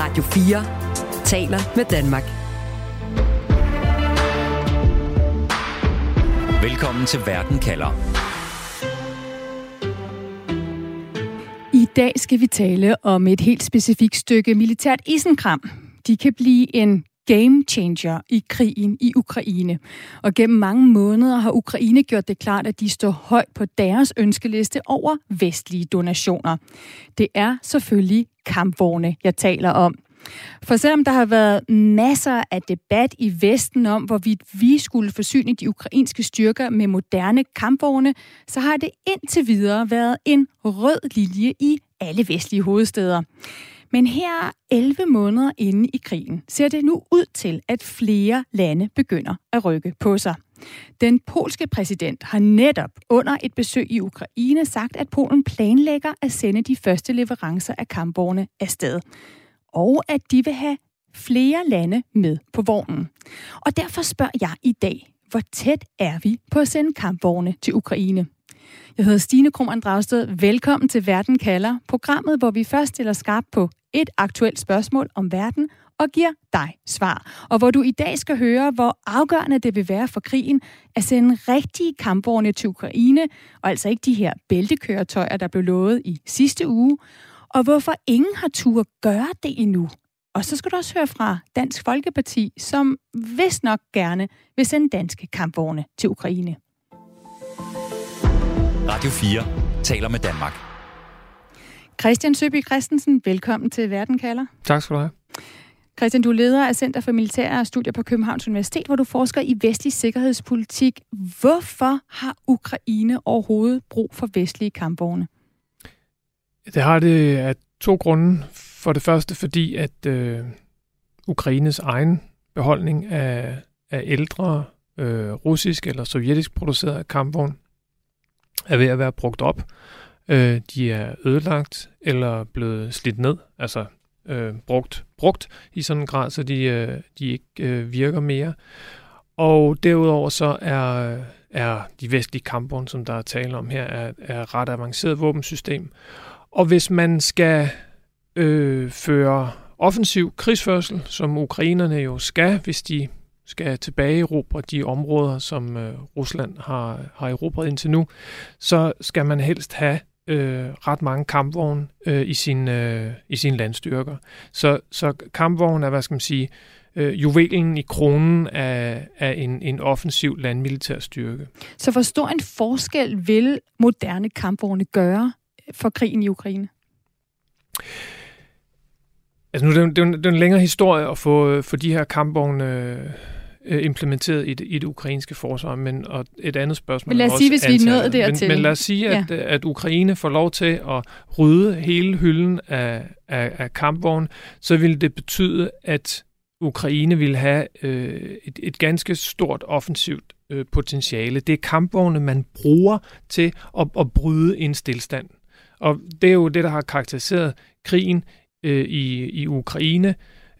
Radio 4 taler med Danmark. Velkommen til Verden kalder. I dag skal vi tale om et helt specifikt stykke militært isenkram. De kan blive en game changer i krigen i Ukraine. Og gennem mange måneder har Ukraine gjort det klart, at de står højt på deres ønskeliste over vestlige donationer. Det er selvfølgelig kampvogne, jeg taler om. For selvom der har været masser af debat i Vesten om, hvorvidt vi skulle forsyne de ukrainske styrker med moderne kampvogne, så har det indtil videre været en rød linje i alle vestlige hovedsteder. Men her 11 måneder inde i krigen ser det nu ud til, at flere lande begynder at rykke på sig. Den polske præsident har netop under et besøg i Ukraine sagt, at Polen planlægger at sende de første leverancer af kampvogne afsted. Og at de vil have flere lande med på vognen. Og derfor spørger jeg i dag, hvor tæt er vi på at sende kampvogne til Ukraine? Jeg hedder Stine Krummernd Dragsted. Velkommen til Verden kalder, programmet, hvor vi først stiller skarp på et aktuelt spørgsmål om verden og giver dig svar. Og hvor du i dag skal høre, hvor afgørende det vil være for krigen at sende rigtige kampvogne til Ukraine, og altså ikke de her bæltekøretøjer, der blev lovet i sidste uge, og hvorfor ingen har tur gøre det endnu. Og så skal du også høre fra Dansk Folkeparti, som vist nok gerne vil sende danske kampvogne til Ukraine. Radio 4 taler med Danmark. Christian Søby Christensen, velkommen til Verden kalder. Tak skal du have. Christian, du er leder af Center for Militære Studier på Københavns Universitet, hvor du forsker i vestlig sikkerhedspolitik. Hvorfor har Ukraine overhovedet brug for vestlige kampvogne? Det har det af to grunde. For det første fordi, at øh, Ukraines egen beholdning af, af ældre øh, russisk eller sovjetisk producerede kampvogne er ved at være brugt op. Øh, de er ødelagt eller blevet slidt ned, altså øh, brugt, brugt i sådan en grad, så de, øh, de ikke øh, virker mere. Og derudover så er, er de vestlige kampvogne, som der er tale om her, er, er ret avanceret våbensystem. Og hvis man skal øh, føre offensiv krigsførsel, som ukrainerne jo skal, hvis de skal tilbage erobre de områder, som øh, Rusland har, har erobret indtil nu, så skal man helst have øh, ret mange kampvogne øh, i, sin, øh, i sine landstyrker. Så, så kampvogne er, hvad skal man sige, øh, juvelen i kronen af, af en, en offensiv landmilitær styrke. Så hvor stor en forskel vil moderne kampvogne gøre for krigen i Ukraine? Altså nu det er det, det er en længere historie at få, få de her kampvogne øh, implementeret i det, i det ukrainske forsvar, men og et andet spørgsmål Men lad os sige, hvis antallet. vi nået dertil. Men, men lad os sige, at, ja. at Ukraine får lov til at rydde hele hylden af, af, af kampvogn, så vil det betyde, at Ukraine vil have øh, et, et ganske stort offensivt øh, potentiale. Det er kampvogne, man bruger til at, at bryde en stillstand. Og det er jo det, der har karakteriseret krigen øh, i, i Ukraine øh,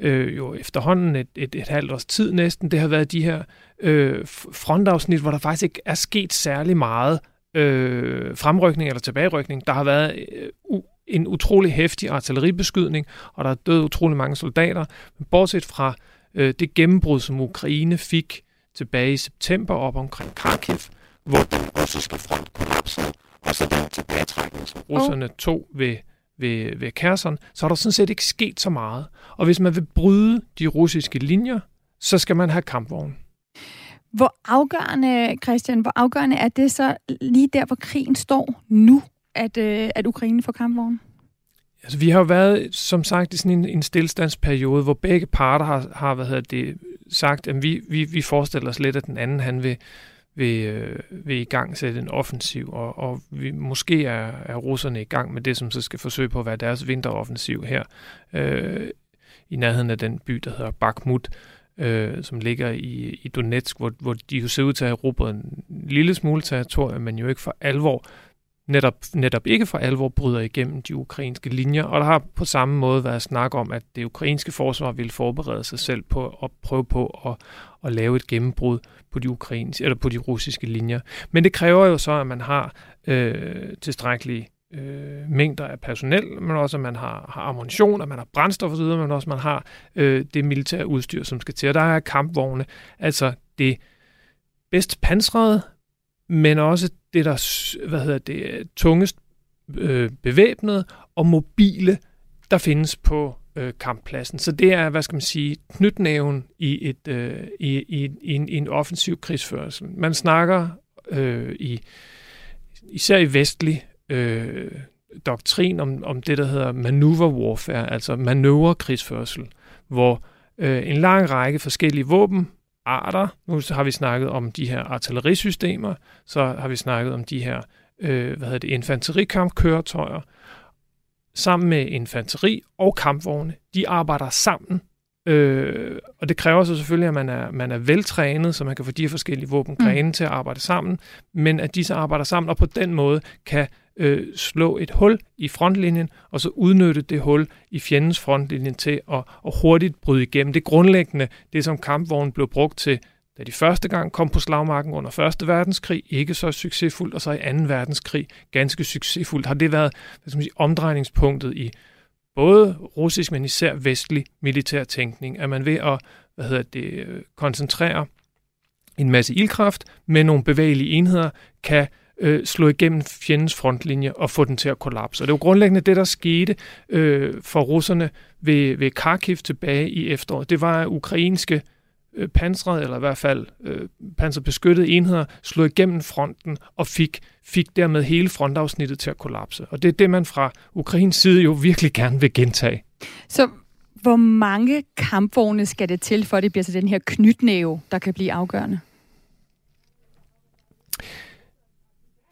jo efterhånden et, et, et halvt års tid næsten. Det har været de her øh, frontafsnit, hvor der faktisk ikke er sket særlig meget øh, fremrykning eller tilbagerykning. Der har været øh, en utrolig hæftig artilleribeskydning, og der er døde utrolig mange soldater. Men bortset fra øh, det gennembrud, som Ukraine fik tilbage i september op omkring Kharkiv, hvor den russiske front kollapsede, og så den tilbagetrækning, som russerne tog ved ved, ved Kherson, så har der sådan set ikke sket så meget. Og hvis man vil bryde de russiske linjer, så skal man have kampvogn. Hvor afgørende, Christian, hvor afgørende er det så lige der, hvor krigen står nu, at, øh, at Ukraine får kampvogn? Altså, vi har jo været, som sagt, i sådan en, en stillstandsperiode, hvor begge parter har, har hvad hedder det, sagt, at vi, vi, vi forestiller os lidt, at den anden han vil, vil, øh, vil i gang sætte en offensiv, og, og vi, måske er, er russerne i gang med det, som så skal forsøge på at være deres vinteroffensiv her øh, i nærheden af den by, der hedder Bakhmut, øh, som ligger i, i Donetsk, hvor, hvor de jo ser ud til at have erobret en lille smule territorium, men jo ikke for alvor netop, netop ikke for alvor bryder igennem de ukrainske linjer, og der har på samme måde været snak om, at det ukrainske forsvar ville forberede sig selv på at prøve på at, at lave et gennembrud på de ukrainske eller på de russiske linjer. Men det kræver jo så, at man har øh, tilstrækkelige øh, mængder af personel, men også at man har, har ammunition, at man har brændstof osv., men også at man har øh, det militære udstyr, som skal til. Og der er kampvogne, altså det bedst pansrede, men også det, der hvad hedder det, tungest øh, bevæbnede og mobile, der findes på øh, kamppladsen. Så det er, hvad skal man sige, knytnæven i, et, øh, i, i, i, en, i en offensiv krigsførelse. Man snakker øh, i især i vestlig øh, doktrin om, om det, der hedder maneuver warfare, altså manøvrekrigsførsel, hvor øh, en lang række forskellige våben våbenarter, nu har vi snakket om de her artillerisystemer, så har vi snakket om de her øh, hvad hedder det, infanterikampkøretøjer, sammen med infanteri og kampvogne, de arbejder sammen. Øh, og det kræver så selvfølgelig, at man er, man er veltrænet, så man kan få de her forskellige våbengrene mm. til at arbejde sammen, men at de så arbejder sammen, og på den måde kan øh, slå et hul i frontlinjen, og så udnytte det hul i fjendens frontlinjen til at, at hurtigt bryde igennem. Det grundlæggende, det som kampvognen blev brugt til, da de første gang kom på slagmarken under 1. verdenskrig, ikke så succesfuldt, og så i 2. verdenskrig ganske succesfuldt, har det været hvad skal man sige, omdrejningspunktet i både russisk, men især vestlig militær tænkning, at man ved at hvad hedder det, øh, koncentrere en masse ildkraft med nogle bevægelige enheder, kan øh, slå igennem fjendens frontlinje og få den til at kollapse. Og det var grundlæggende det, der skete øh, for russerne ved, ved Kharkiv tilbage i efteråret. Det var ukrainske øh, pansrede, eller i hvert fald øh, panserbeskyttede enheder, slog igennem fronten og fik, fik dermed hele frontafsnittet til at kollapse. Og det er det, man fra Ukrains side jo virkelig gerne vil gentage. Så hvor mange kampvogne skal det til, for at det bliver til den her knytnæve, der kan blive afgørende?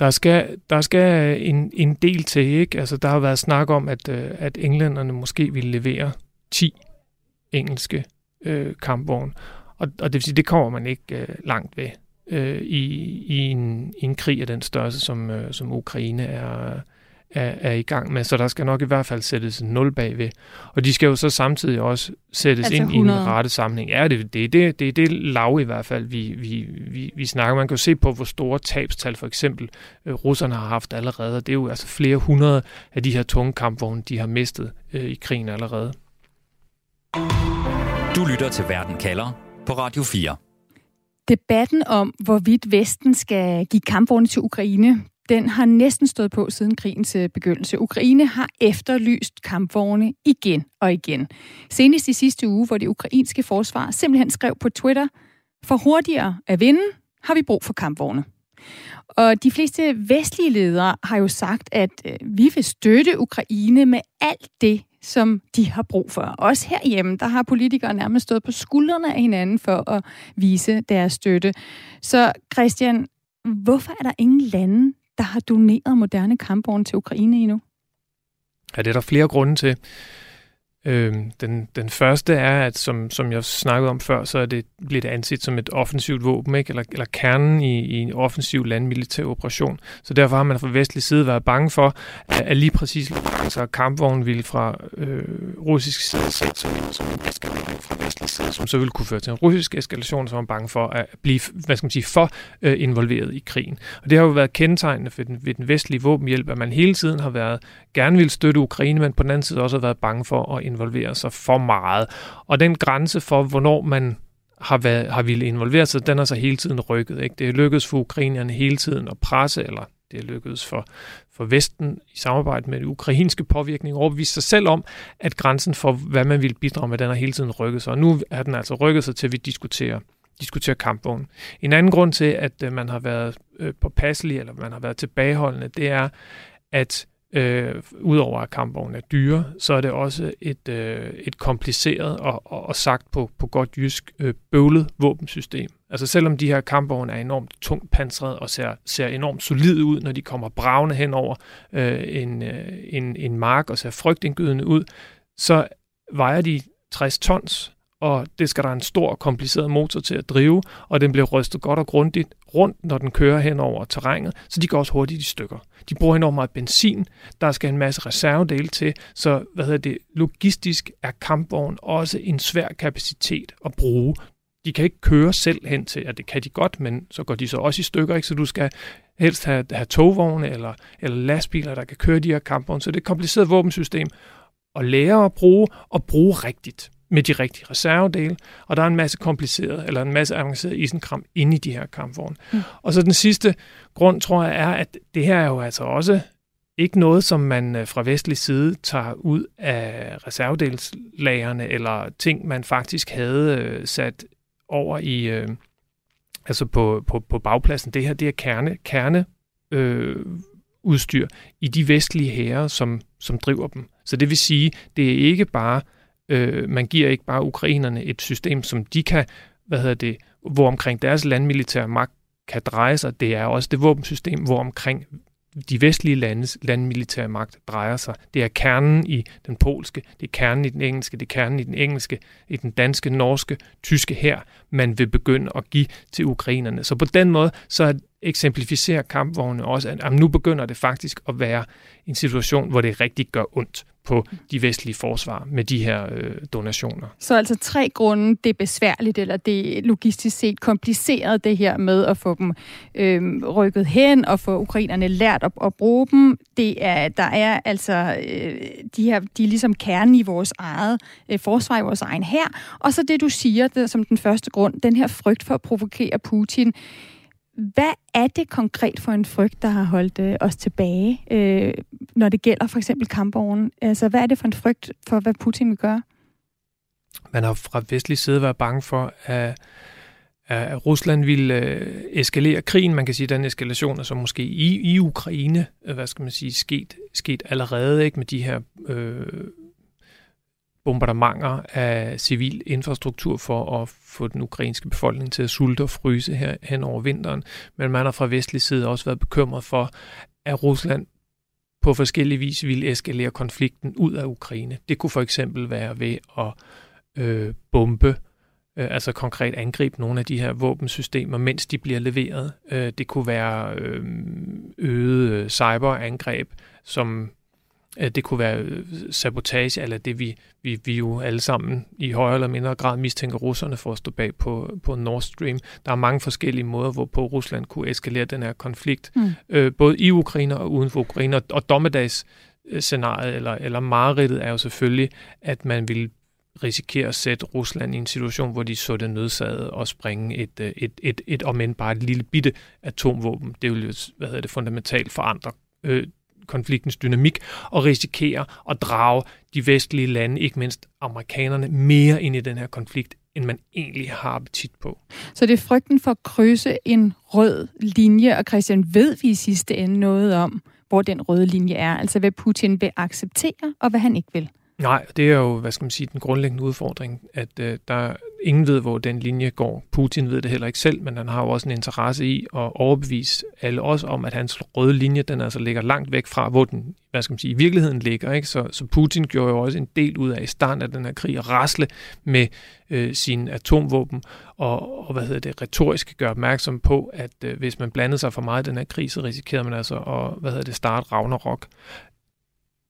Der skal, der skal en, en del til, ikke? Altså, der har været snak om, at, øh, at englænderne måske ville levere 10 engelske øh, kampvogne. Og, og det vil sige, det kommer man ikke øh, langt ved øh, i, i, en, i en krig af den størrelse, som, øh, som Ukraine er, er, er i gang med. Så der skal nok i hvert fald sættes en nul bagved. Og de skal jo så samtidig også sættes altså ind 100. i en rette sammenhæng. Ja, det, det, det, det er det lav i hvert fald, vi, vi, vi, vi snakker. Man kan jo se på, hvor store tabstal for eksempel øh, russerne har haft allerede. Det er jo altså flere hundrede af de her tunge kampvogne, de har mistet øh, i krigen allerede. Du lytter til Verden kalder på Radio 4. Debatten om, hvorvidt Vesten skal give kampvogne til Ukraine, den har næsten stået på siden krigens begyndelse. Ukraine har efterlyst kampvogne igen og igen. Senest i sidste uge, hvor det ukrainske forsvar simpelthen skrev på Twitter, for hurtigere at vinde, har vi brug for kampvogne. Og de fleste vestlige ledere har jo sagt, at øh, vi vil støtte Ukraine med alt det, som de har brug for. Også herhjemme, der har politikere nærmest stået på skuldrene af hinanden for at vise deres støtte. Så Christian, hvorfor er der ingen lande, der har doneret moderne kampvogne til Ukraine endnu? Ja, det er der flere grunde til. Øhm, den, den første er, at som, som jeg snakkede om før, så er det blevet anset som et offensivt våben, ikke? Eller, eller kernen i, i en offensiv landmilitær operation. Så derfor har man fra vestlig side været bange for, at, at lige præcis altså kampvognen ville fra øh, russisk side sætte som, som en fra vestlig side, som så ville kunne føre til en russisk eskalation, som man bange for at blive hvad skal man sige, for øh, involveret i krigen. Og det har jo været kendetegnende for den, ved den vestlige våbenhjælp, at man hele tiden har været gerne vil støtte Ukraine, men på den anden side også har været bange for at involvere sig for meget. Og den grænse for, hvornår man har, været, har ville involvere sig, den har så hele tiden rykket. Ikke? Det er lykkedes for ukrainerne hele tiden at presse, eller det er lykkedes for, for Vesten i samarbejde med det ukrainske påvirkning overbevise sig selv om, at grænsen for, hvad man ville bidrage med, den har hele tiden rykket sig. Og nu er den altså rykket sig til, at vi diskuterer diskutere kampvogn. En anden grund til, at øh, man har været øh, påpasselig, eller man har været tilbageholdende, det er, at øh, udover at kampvogne er dyre, så er det også et, øh, et kompliceret og, og, og sagt på, på godt jysk øh, bøvlet våbensystem. Altså selvom de her kampvogne er enormt tungt pansret og ser, ser enormt solide ud, når de kommer bravende hen over øh, en, øh, en, en mark og ser frygtindgydende ud, så vejer de 60 tons, og det skal der en stor kompliceret motor til at drive, og den bliver rystet godt og grundigt rundt, når den kører hen over terrænet, så de går også hurtigt i stykker. De bruger enormt meget benzin, der skal en masse reservedele til, så hvad hedder det, logistisk er kampvogn også en svær kapacitet at bruge. de kan ikke køre selv hen til, at det kan de godt, men så går de så også i stykker, ikke? så du skal helst have, have togvogne eller, eller lastbiler, der kan køre de her kampvogne. Så det er et kompliceret våbensystem at lære at bruge og bruge rigtigt med de rigtige reservedele, og der er en masse kompliceret, eller en masse avanceret isenkram inde i de her kampvogne. Mm. Og så den sidste grund, tror jeg, er, at det her er jo altså også ikke noget, som man øh, fra vestlig side tager ud af reservedelslagerne, eller ting, man faktisk havde øh, sat over i, øh, altså på, på, på bagpladsen. Det her, det er kerne, kerne øh, udstyr i de vestlige hære, som, som driver dem. Så det vil sige, det er ikke bare, øh, Øh, man giver ikke bare ukrainerne et system, som de kan, hvad hedder det, hvor omkring deres landmilitære magt kan dreje sig. Det er også det våbensystem, hvor omkring de vestlige landes landmilitære magt drejer sig. Det er kernen i den polske, det er kernen i den engelske, det er kernen i den engelske, i den danske, norske, tyske her, man vil begynde at give til ukrainerne. Så på den måde, så eksemplificerer kampvogne også, at nu begynder det faktisk at være en situation, hvor det rigtig gør ondt på de vestlige forsvar med de her øh, donationer. Så altså tre grunde, det er besværligt, eller det er logistisk set kompliceret, det her med at få dem øh, rykket hen og få ukrainerne lært at, at bruge dem. Det er, der er altså øh, de her, de er ligesom kernen i vores eget øh, forsvar, i vores egen her. Og så det, du siger, det, som den første grund, den her frygt for at provokere Putin. Hvad er det konkret for en frygt, der har holdt øh, os tilbage, øh, når det gælder for eksempel kampvognen? Altså, hvad er det for en frygt for, hvad Putin vil gøre? Man har fra vestlig side været bange for, at, at Rusland ville øh, eskalere krigen. Man kan sige, at den eskalation er så måske i, i Ukraine, øh, hvad skal man sige, sket, sket allerede ikke med de her øh, bombardementer af civil infrastruktur for at få den ukrainske befolkning til at sulte og fryse her hen over vinteren. Men man har fra vestlig side også været bekymret for, at Rusland på forskellige vis ville eskalere konflikten ud af Ukraine. Det kunne for eksempel være ved at øh, bombe, øh, altså konkret angribe nogle af de her våbensystemer, mens de bliver leveret. Øh, det kunne være øh, øget cyberangreb, som det kunne være øh, sabotage, eller det vi, vi, vi jo alle sammen i højere eller mindre grad mistænker russerne for at stå bag på, på Nord Stream. Der er mange forskellige måder, hvorpå Rusland kunne eskalere den her konflikt, mm. øh, både i Ukraine og uden for Ukraine. Og, og dommedags scenariet eller, eller mareridtet er jo selvfølgelig, at man vil risikere at sætte Rusland i en situation, hvor de så det nødsaget at springe et, øh, et, et, et, et om end bare et lille bitte atomvåben. Det vil jo hvad hedder det, fundamentalt forandre øh, konfliktens dynamik og risikerer at drage de vestlige lande, ikke mindst amerikanerne, mere ind i den her konflikt, end man egentlig har appetit på. Så det er frygten for at krydse en rød linje, og Christian, ved vi i sidste ende noget om, hvor den røde linje er? Altså hvad Putin vil acceptere, og hvad han ikke vil? Nej, det er jo, hvad skal man sige, den grundlæggende udfordring, at øh, der ingen ved, hvor den linje går. Putin ved det heller ikke selv, men han har jo også en interesse i at overbevise alle os om, at hans røde linje, den altså ligger langt væk fra, hvor den, hvad skal man sige, i virkeligheden ligger. Ikke? Så, så Putin gjorde jo også en del ud af i starten af den her krig at rasle med øh, sine atomvåben, og, og hvad hedder det, retorisk gøre opmærksom på, at øh, hvis man blandede sig for meget i den her krig, så risikerede man altså at, hvad hedder det, starte Ragnarok.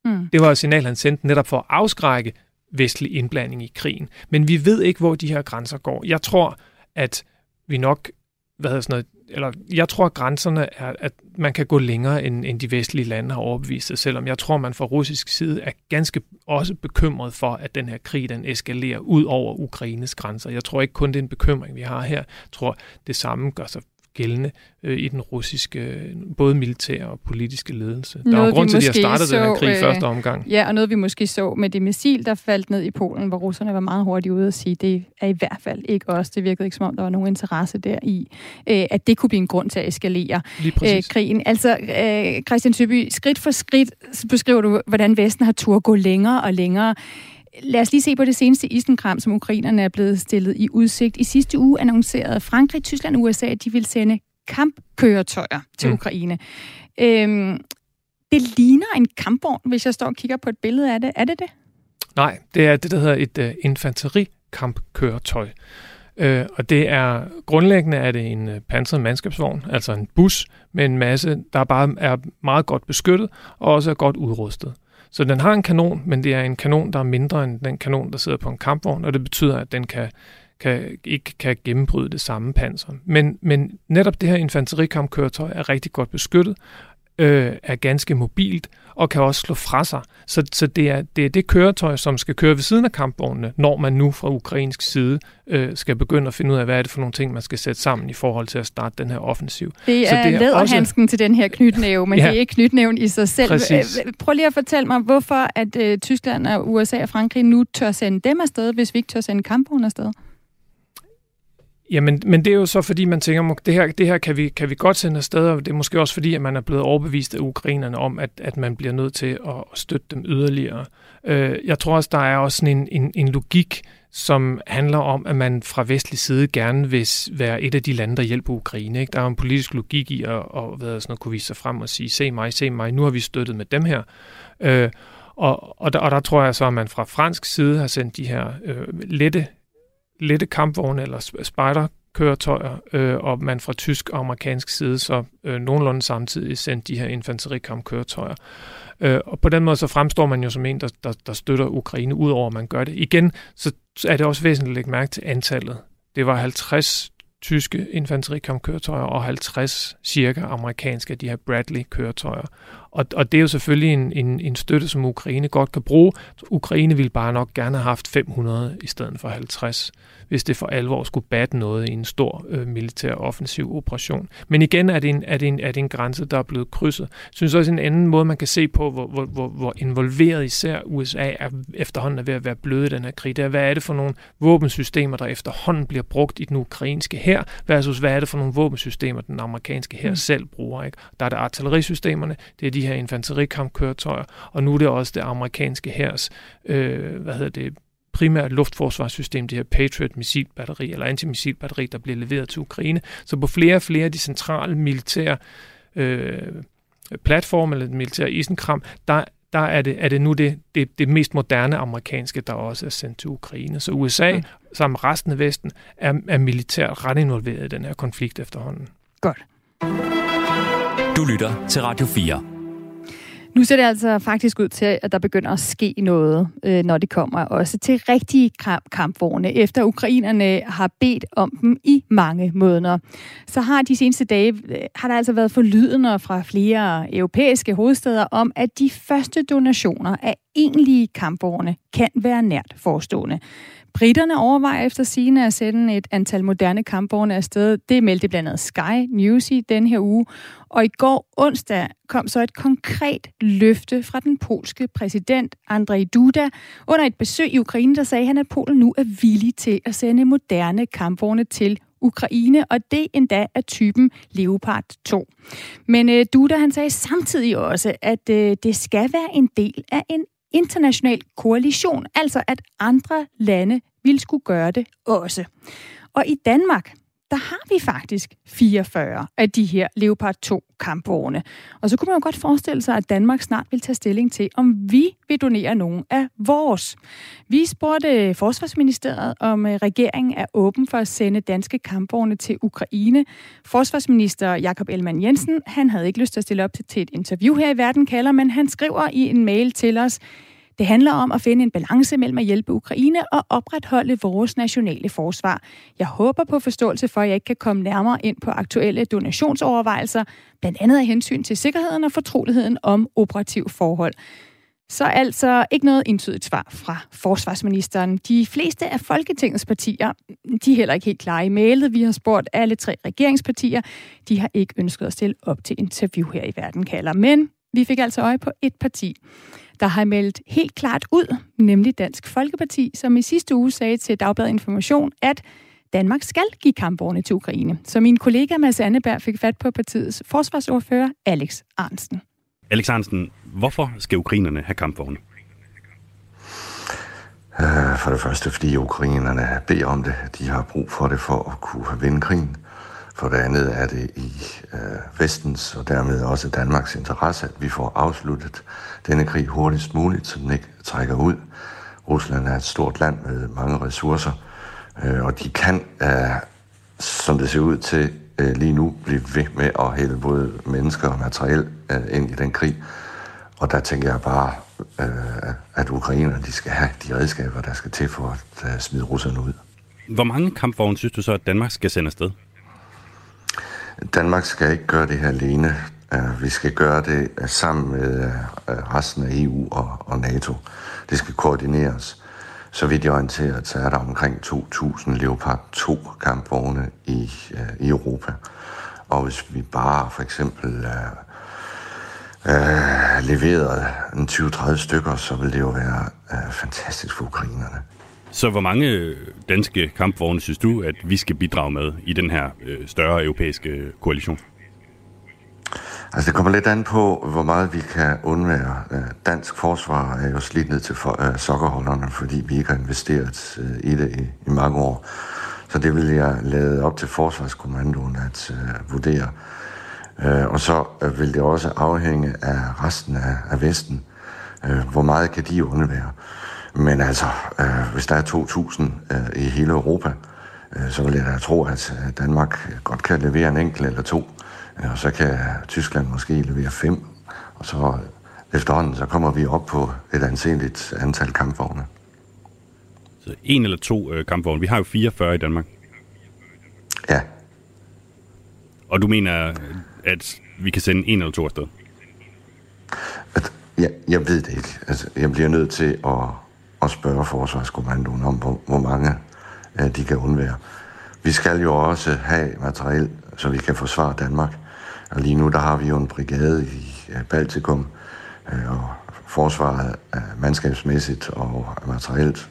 Mm. Det var et signal, han sendte netop for at afskrække vestlig indblanding i krigen. Men vi ved ikke, hvor de her grænser går. Jeg tror, at vi nok, hvad hedder sådan noget, eller jeg tror, at grænserne er, at man kan gå længere, end, end de vestlige lande har overbevist sig, selvom jeg tror, man fra russisk side er ganske også bekymret for, at den her krig, den eskalerer ud over Ukraines grænser. Jeg tror ikke kun, det er en bekymring, vi har her. Jeg tror, det samme gør sig gældende øh, i den russiske, både militære og politiske ledelse. Noget, der er jo grund til, at de har startet så, den her krig øh, første omgang. Ja, og noget vi måske så med det missil, der faldt ned i Polen, hvor russerne var meget hurtigt ude at sige, det er i hvert fald ikke os. Det virkede ikke som om, der var nogen interesse der i, øh, at det kunne blive en grund til at eskalere øh, krigen. Altså, øh, Christian Søby, skridt for skridt beskriver du, hvordan Vesten har tur gå længere og længere. Lad os lige se på det seneste isenkram, som ukrainerne er blevet stillet i udsigt. I sidste uge annoncerede Frankrig, Tyskland og USA, at de vil sende kampkøretøjer til mm. Ukraine. Øhm, det ligner en kampvogn, hvis jeg står og kigger på et billede af det. Er det det? Nej, det er det, der hedder et uh, infanterikampkøretøj. Uh, og det er grundlæggende er det en uh, pansret mandskabsvogn, altså en bus med en masse, der bare er meget godt beskyttet og også er godt udrustet. Så den har en kanon, men det er en kanon, der er mindre end den kanon, der sidder på en kampvogn, og det betyder, at den kan, kan, ikke kan gennembryde det samme panser. Men, men netop det her infanterikampkøretøj er rigtig godt beskyttet, øh, er ganske mobilt og kan også slå fra sig. Så, så det, er, det er det køretøj, som skal køre ved siden af kampvognene, når man nu fra ukrainsk side øh, skal begynde at finde ud af, hvad er det for nogle ting, man skal sætte sammen i forhold til at starte den her offensiv. Det er, så det er læderhandsken også... til den her knytnæve, men ja, det er ikke knytnæven i sig selv. Præcis. Prøv lige at fortælle mig, hvorfor at øh, Tyskland og USA og Frankrig nu tør sende dem afsted, hvis vi ikke tør sende kampvogne afsted? Jamen, men det er jo så, fordi man tænker, det her, det her kan, vi, kan vi godt sende afsted, og det er måske også fordi, at man er blevet overbevist af ukrainerne om, at, at man bliver nødt til at støtte dem yderligere. Øh, jeg tror også, der er også sådan en, en, en logik, som handler om, at man fra vestlig side gerne vil være et af de lande, der hjælper Ukraine. Ikke? Der er en politisk logik i at, at hvad sådan noget, kunne vise sig frem og sige, se mig, se mig, nu har vi støttet med dem her. Øh, og, og, der, og der tror jeg så, at man fra fransk side har sendt de her øh, lette lette kampvogne eller spejderkøretøjer, øh, og man fra tysk og amerikansk side så øh, nogenlunde samtidig sendte de her infanterikampkøretøjer. Øh, og på den måde så fremstår man jo som en, der, der, der støtter Ukraine, udover at man gør det. Igen, så er det også væsentligt at lægge mærke til antallet. Det var 50 tyske infanterikampkøretøjer og 50 cirka amerikanske af de her Bradley-køretøjer. Og, og det er jo selvfølgelig en, en, en støtte, som Ukraine godt kan bruge. Ukraine ville bare nok gerne have haft 500 i stedet for 50 hvis det for alvor skulle batte noget i en stor øh, militær offensiv operation. Men igen er det, en, er, det en, er det en grænse, der er blevet krydset. Jeg synes også en anden måde, man kan se på, hvor, hvor, hvor, hvor involveret især USA er efterhånden er ved at være bløde i den her krig, det er, hvad er det for nogle våbensystemer, der efterhånden bliver brugt i den ukrainske her, versus hvad er det for nogle våbensystemer, den amerikanske her mm. selv bruger. Ikke? Der er det artillerisystemerne, det er de her infanterikampkøretøjer, og nu er det også det amerikanske hærs, øh, hvad hedder det, primært luftforsvarssystem, det her Patriot-missilbatteri eller antimissilbatteri, der bliver leveret til Ukraine. Så på flere og flere af de centrale militære øh, platforme eller militære isenkram, der, der er det, er det nu det, det, det mest moderne amerikanske, der også er sendt til Ukraine. Så USA, mm. sammen med resten af Vesten, er, er militært ret involveret i den her konflikt efterhånden. Godt. Du lytter til Radio 4. Nu ser det altså faktisk ud til, at der begynder at ske noget, øh, når det kommer også til rigtige kampvogne, efter ukrainerne har bedt om dem i mange måneder. Så har de seneste dage øh, har der altså været forlydende fra flere europæiske hovedsteder om, at de første donationer af egentlige kampvogne kan være nært forestående. Britterne overvejer efter sigende at sende et antal moderne kampvogne afsted. Det meldte blandt andet Sky News i den her uge. Og i går onsdag kom så et konkret løfte fra den polske præsident Andrzej Duda under et besøg i Ukraine, der sagde han, at Polen nu er villig til at sende moderne kampvogne til Ukraine, og det endda af typen Leopard 2. Men øh, Duda han sagde samtidig også, at øh, det skal være en del af en international koalition, altså at andre lande ville skulle gøre det også. Og i Danmark, der har vi faktisk 44 af de her Leopard 2 kampvogne. Og så kunne man jo godt forestille sig, at Danmark snart vil tage stilling til, om vi vil donere nogle af vores. Vi spurgte Forsvarsministeriet, om øh, regeringen er åben for at sende danske kampvogne til Ukraine. Forsvarsminister Jakob Elman Jensen, han havde ikke lyst til at stille op til et interview her i Verden kalder, men han skriver i en mail til os, det handler om at finde en balance mellem at hjælpe Ukraine og opretholde vores nationale forsvar. Jeg håber på forståelse for, at jeg ikke kan komme nærmere ind på aktuelle donationsovervejelser, blandt andet af hensyn til sikkerheden og fortroligheden om operativ forhold. Så altså ikke noget entydigt svar fra forsvarsministeren. De fleste af Folketingets partier, de er heller ikke helt klare i mailet. Vi har spurgt alle tre regeringspartier. De har ikke ønsket at stille op til interview her i Verden kalder. Men vi fik altså øje på et parti der har meldt helt klart ud, nemlig Dansk Folkeparti, som i sidste uge sagde til Dagbladet Information, at Danmark skal give kampvogne til Ukraine. Så min kollega Mads Anneberg fik fat på partiets forsvarsordfører Alex Arnsten. Alex Arnsten, hvorfor skal ukrainerne have kampvogne? Øh, for det første, fordi ukrainerne beder om det. De har brug for det for at kunne vinde krigen. For det andet er det i øh, vestens og dermed også Danmarks interesse, at vi får afsluttet denne krig hurtigst muligt, så den ikke trækker ud. Rusland er et stort land med mange ressourcer, øh, og de kan, øh, som det ser ud til øh, lige nu, blive ved med at hælde både mennesker og materiel øh, ind i den krig. Og der tænker jeg bare, øh, at ukrainerne de skal have de redskaber, der skal til for at øh, smide russerne ud. Hvor mange kampvogne synes du så, at Danmark skal sende afsted? Danmark skal ikke gøre det her alene. Øh, vi skal gøre det øh, sammen med øh, resten af EU og, NATO. Det skal koordineres. Så vidt jeg orienteret, så er der omkring 2.000 Leopard 2 kampvogne i, i Europa. Og hvis vi bare for eksempel uh, leverede en 20-30 stykker, så vil det jo være øh, fantastisk for ukrainerne. Så hvor mange danske kampvogne synes du, at vi skal bidrage med i den her øh, større europæiske koalition? Altså det kommer lidt an på, hvor meget vi kan undvære. Øh, dansk forsvar er jo slidt ned til for, øh, sokkerholderne, fordi vi ikke har investeret øh, i det i, i mange år. Så det vil jeg lade op til Forsvarskommandoen at øh, vurdere. Øh, og så øh, vil det også afhænge af resten af, af Vesten. Øh, hvor meget kan de undvære? Men altså, øh, hvis der er 2.000 øh, i hele Europa, øh, så vil jeg da tro, at Danmark godt kan levere en enkelt eller to. Øh, og så kan Tyskland måske levere fem. Og så efterhånden, så kommer vi op på et anseligt antal kampvogne. Så en eller to øh, kampvogne. Vi har jo 44 i Danmark. Ja. Og du mener, at vi kan sende en eller to afsted? At, ja, jeg ved det ikke. Altså, jeg bliver nødt til at og spørge Forsvarskommandoen om, hvor, hvor mange uh, de kan undvære. Vi skal jo også have materiel, så vi kan forsvare Danmark. Og lige nu, der har vi jo en brigade i uh, Baltikum, uh, og forsvaret uh, mandskabsmæssigt og materielt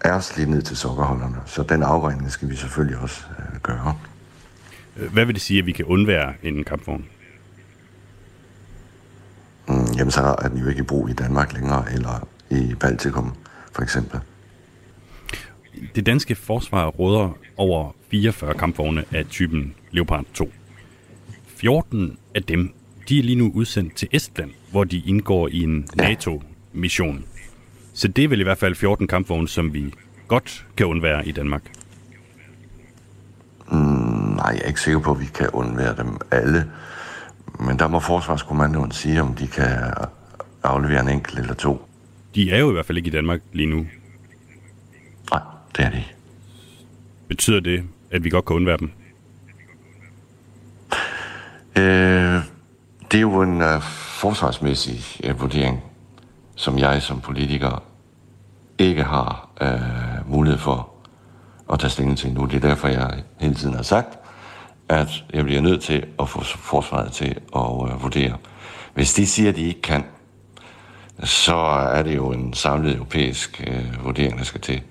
er slidt ned til sokkerholderne. Så den afregning skal vi selvfølgelig også uh, gøre. Hvad vil det sige, at vi kan undvære en kampvogn? Mm, jamen, så er den jo ikke i brug i Danmark længere, eller i Baltikum, for eksempel. Det danske forsvar råder over 44 kampvogne af typen Leopard 2. 14 af dem, de er lige nu udsendt til Estland, hvor de indgår i en NATO-mission. Så det er vel i hvert fald 14 kampvogne, som vi godt kan undvære i Danmark. Mm, nej, jeg er ikke sikker på, at vi kan undvære dem alle. Men der må Forsvarskommandoen sige, om de kan aflevere en enkelt eller to. De er jo i hvert fald ikke i Danmark lige nu. Nej, det er de ikke. Betyder det, at vi godt kan undvære dem? Øh, det er jo en uh, forsvarsmæssig uh, vurdering, som jeg som politiker ikke har uh, mulighed for at tage stilling til nu. Det er derfor, jeg hele tiden har sagt, at jeg bliver nødt til at få forsvaret til at uh, vurdere. Hvis de siger, at de ikke kan, så er det jo en samlet europæisk øh, vurdering, der skal til.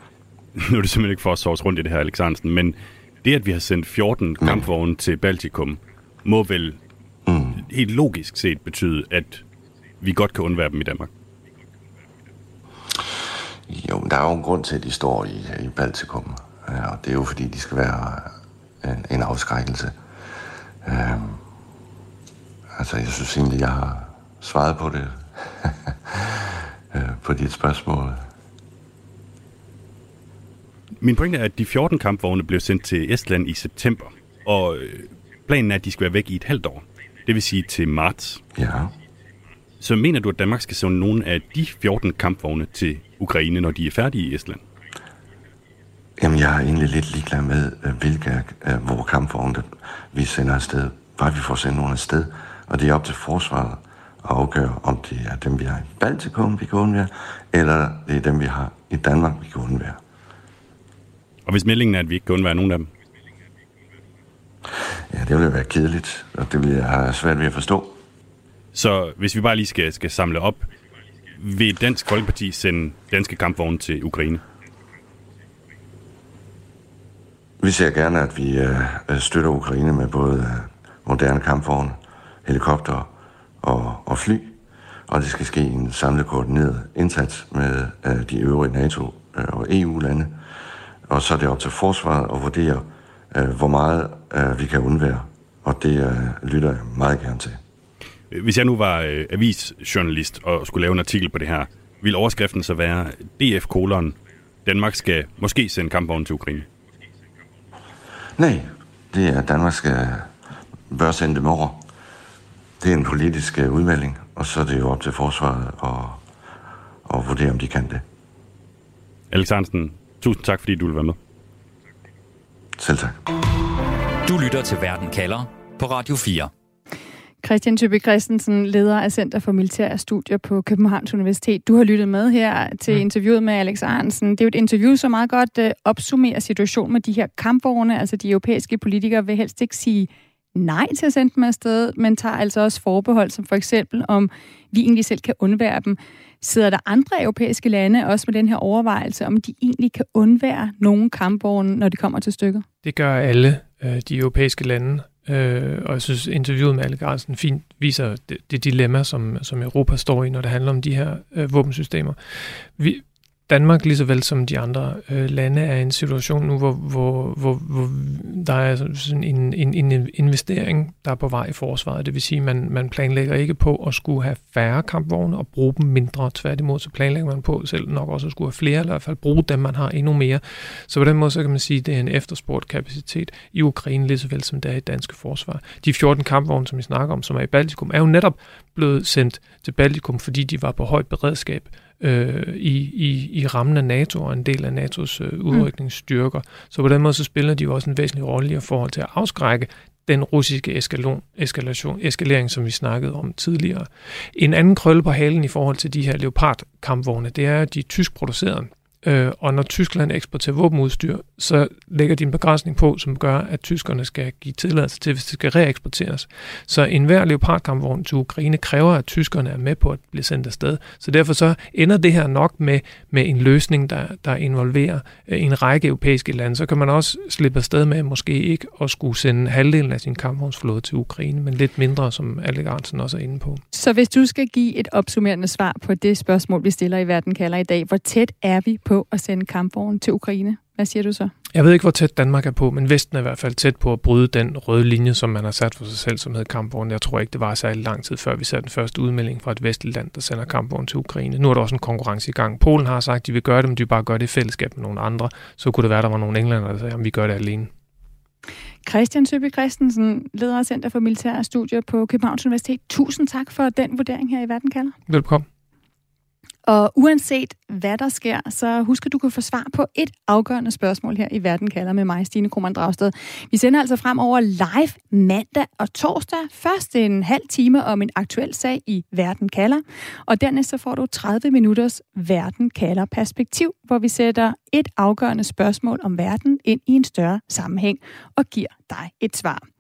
Nu er det simpelthen ikke for at sovs rundt i det her, Alexandersen, men det, at vi har sendt 14 kampvogne til Baltikum, må vel mm. helt logisk set betyde, at vi godt kan undvære dem i Danmark? Jo, men der er jo en grund til, at de står i, i Baltikum. Ja, og det er jo, fordi de skal være en, en afskrækkelse. Øhm, altså, jeg synes egentlig, jeg har svaret på det på dit spørgsmål. Min pointe er, at de 14 kampvogne blev sendt til Estland i september, og øh, planen er, at de skal være væk i et halvt år. Det vil sige til marts. Ja. Så mener du, at Danmark skal sende nogle af de 14 kampvogne til Ukraine, når de er færdige i Estland? Jamen, jeg er egentlig lidt ligeglad med, øh, hvilke uh, hvor kampvogne vi sender afsted. Bare vi får sendt nogle afsted, og det er op til forsvaret afgøre, om det er dem, vi har i Baltikum, vi kan undvære, eller det er dem, vi har i Danmark, vi kan undvære. Og hvis meldingen er, at vi ikke kan undvære nogen af dem? Ja, det ville være kedeligt, og det vil jeg have svært ved at forstå. Så hvis vi bare lige skal, skal samle op, vil Dansk Folkeparti sende danske kampvogne til Ukraine? Vi ser gerne, at vi uh, støtter Ukraine med både uh, moderne kampvogne, helikopter og, og fly, og det skal ske en samlet koordineret indsats med uh, de øvrige NATO- og EU-lande. Og så er det op til forsvaret at vurdere, uh, hvor meget uh, vi kan undvære, og det uh, lytter jeg meget gerne til. Hvis jeg nu var uh, avisjournalist og skulle lave en artikel på det her, vil overskriften så være DF kolon Danmark skal måske sende kampvognen til Ukraine? Nej, det er Danmark skal bør sende dem over. Det er en politisk uh, udmelding, og så er det jo op til forsvaret at, at vurdere, om de kan det. Alex Hansen, tusind tak, fordi du vil være med. Selv tak. Du lytter til Verden kalder på Radio 4. Christian Tøbe Christensen, leder af Center for Militære Studier på Københavns Universitet. Du har lyttet med her til mm. interviewet med Alex Arnsen. Det er jo et interview, som meget godt uh, opsummerer situationen med de her kampvogne. Altså de europæiske politikere vil helst ikke sige nej til at sende dem afsted, men tager altså også forbehold, som for eksempel om vi egentlig selv kan undvære dem. Sidder der andre europæiske lande også med den her overvejelse, om de egentlig kan undvære nogle kampvogne, når de kommer til stykker? Det gør alle øh, de europæiske lande. Øh, og jeg synes, interviewet med Alle fint viser det, det dilemma, som, som Europa står i, når det handler om de her øh, våbensystemer. Vi, Danmark, lige så vel som de andre øh, lande, er i en situation nu, hvor, hvor, hvor, hvor der er sådan en, en, en investering, der er på vej i forsvaret. Det vil sige, at man, man planlægger ikke på at skulle have færre kampvogne og bruge dem mindre. Tværtimod, så planlægger man på selv nok også at skulle have flere, eller i hvert fald bruge dem, man har endnu mere. Så på den måde, så kan man sige, at det er en efterspurgt kapacitet i Ukraine, lige så vel som det er i danske forsvar. De 14 kampvogne, som vi snakker om, som er i Baltikum, er jo netop blevet sendt til Baltikum, fordi de var på højt beredskab øh, i, i, i rammen af NATO og en del af NATO's øh, udrykningsstyrker. Mm. Så på den måde så spiller de jo også en væsentlig rolle i forhold til at afskrække den russiske eskalon, eskalation, eskalering, som vi snakkede om tidligere. En anden krølle på halen i forhold til de her Leopard-kampvogne, det er, at de er tysk produceret. Øh, og når Tyskland eksporterer våbenudstyr, så lægger de en begrænsning på, som gør, at tyskerne skal give tilladelse til, hvis det skal reeksporteres. Så enhver leopardkampvogn til Ukraine kræver, at tyskerne er med på at blive sendt afsted. Så derfor så ender det her nok med, med en løsning, der, der involverer øh, en række europæiske lande. Så kan man også slippe afsted med måske ikke at skulle sende halvdelen af sin kampvognsflåde til Ukraine, men lidt mindre, som Alec Arnsen også er inde på. Så hvis du skal give et opsummerende svar på det spørgsmål, vi stiller i Verden kalder i dag, hvor tæt er vi på på at sende kampvognen til Ukraine. Hvad siger du så? Jeg ved ikke, hvor tæt Danmark er på, men Vesten er i hvert fald tæt på at bryde den røde linje, som man har sat for sig selv, som hedder kampvogn. Jeg tror ikke, det var særlig lang tid før, vi satte den første udmelding fra et vestligt land, der sender kampvogn til Ukraine. Nu er der også en konkurrence i gang. Polen har sagt, at de vil gøre det, men de vil bare gøre det i fællesskab med nogle andre. Så kunne det være, at der var nogle englænder, der sagde, at vi gør det alene. Christian Søby Christensen, leder af Center for Militære Studier på Københavns Universitet. Tusind tak for den vurdering her i Verden kalder. Velkommen. Og uanset hvad der sker, så husk at du kan få svar på et afgørende spørgsmål her i Verden kalder med mig, Stine Krohmann Dragsted. Vi sender altså frem over live mandag og torsdag. Først en halv time om en aktuel sag i Verden kalder, og dernæst så får du 30 minutters Verden kalder perspektiv, hvor vi sætter et afgørende spørgsmål om verden ind i en større sammenhæng og giver dig et svar.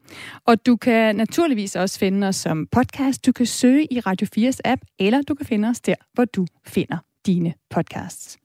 Og du kan naturligvis også finde os som podcast. Du kan søge i Radio 4's app, eller du kan finde os der, hvor du finder dine podcasts.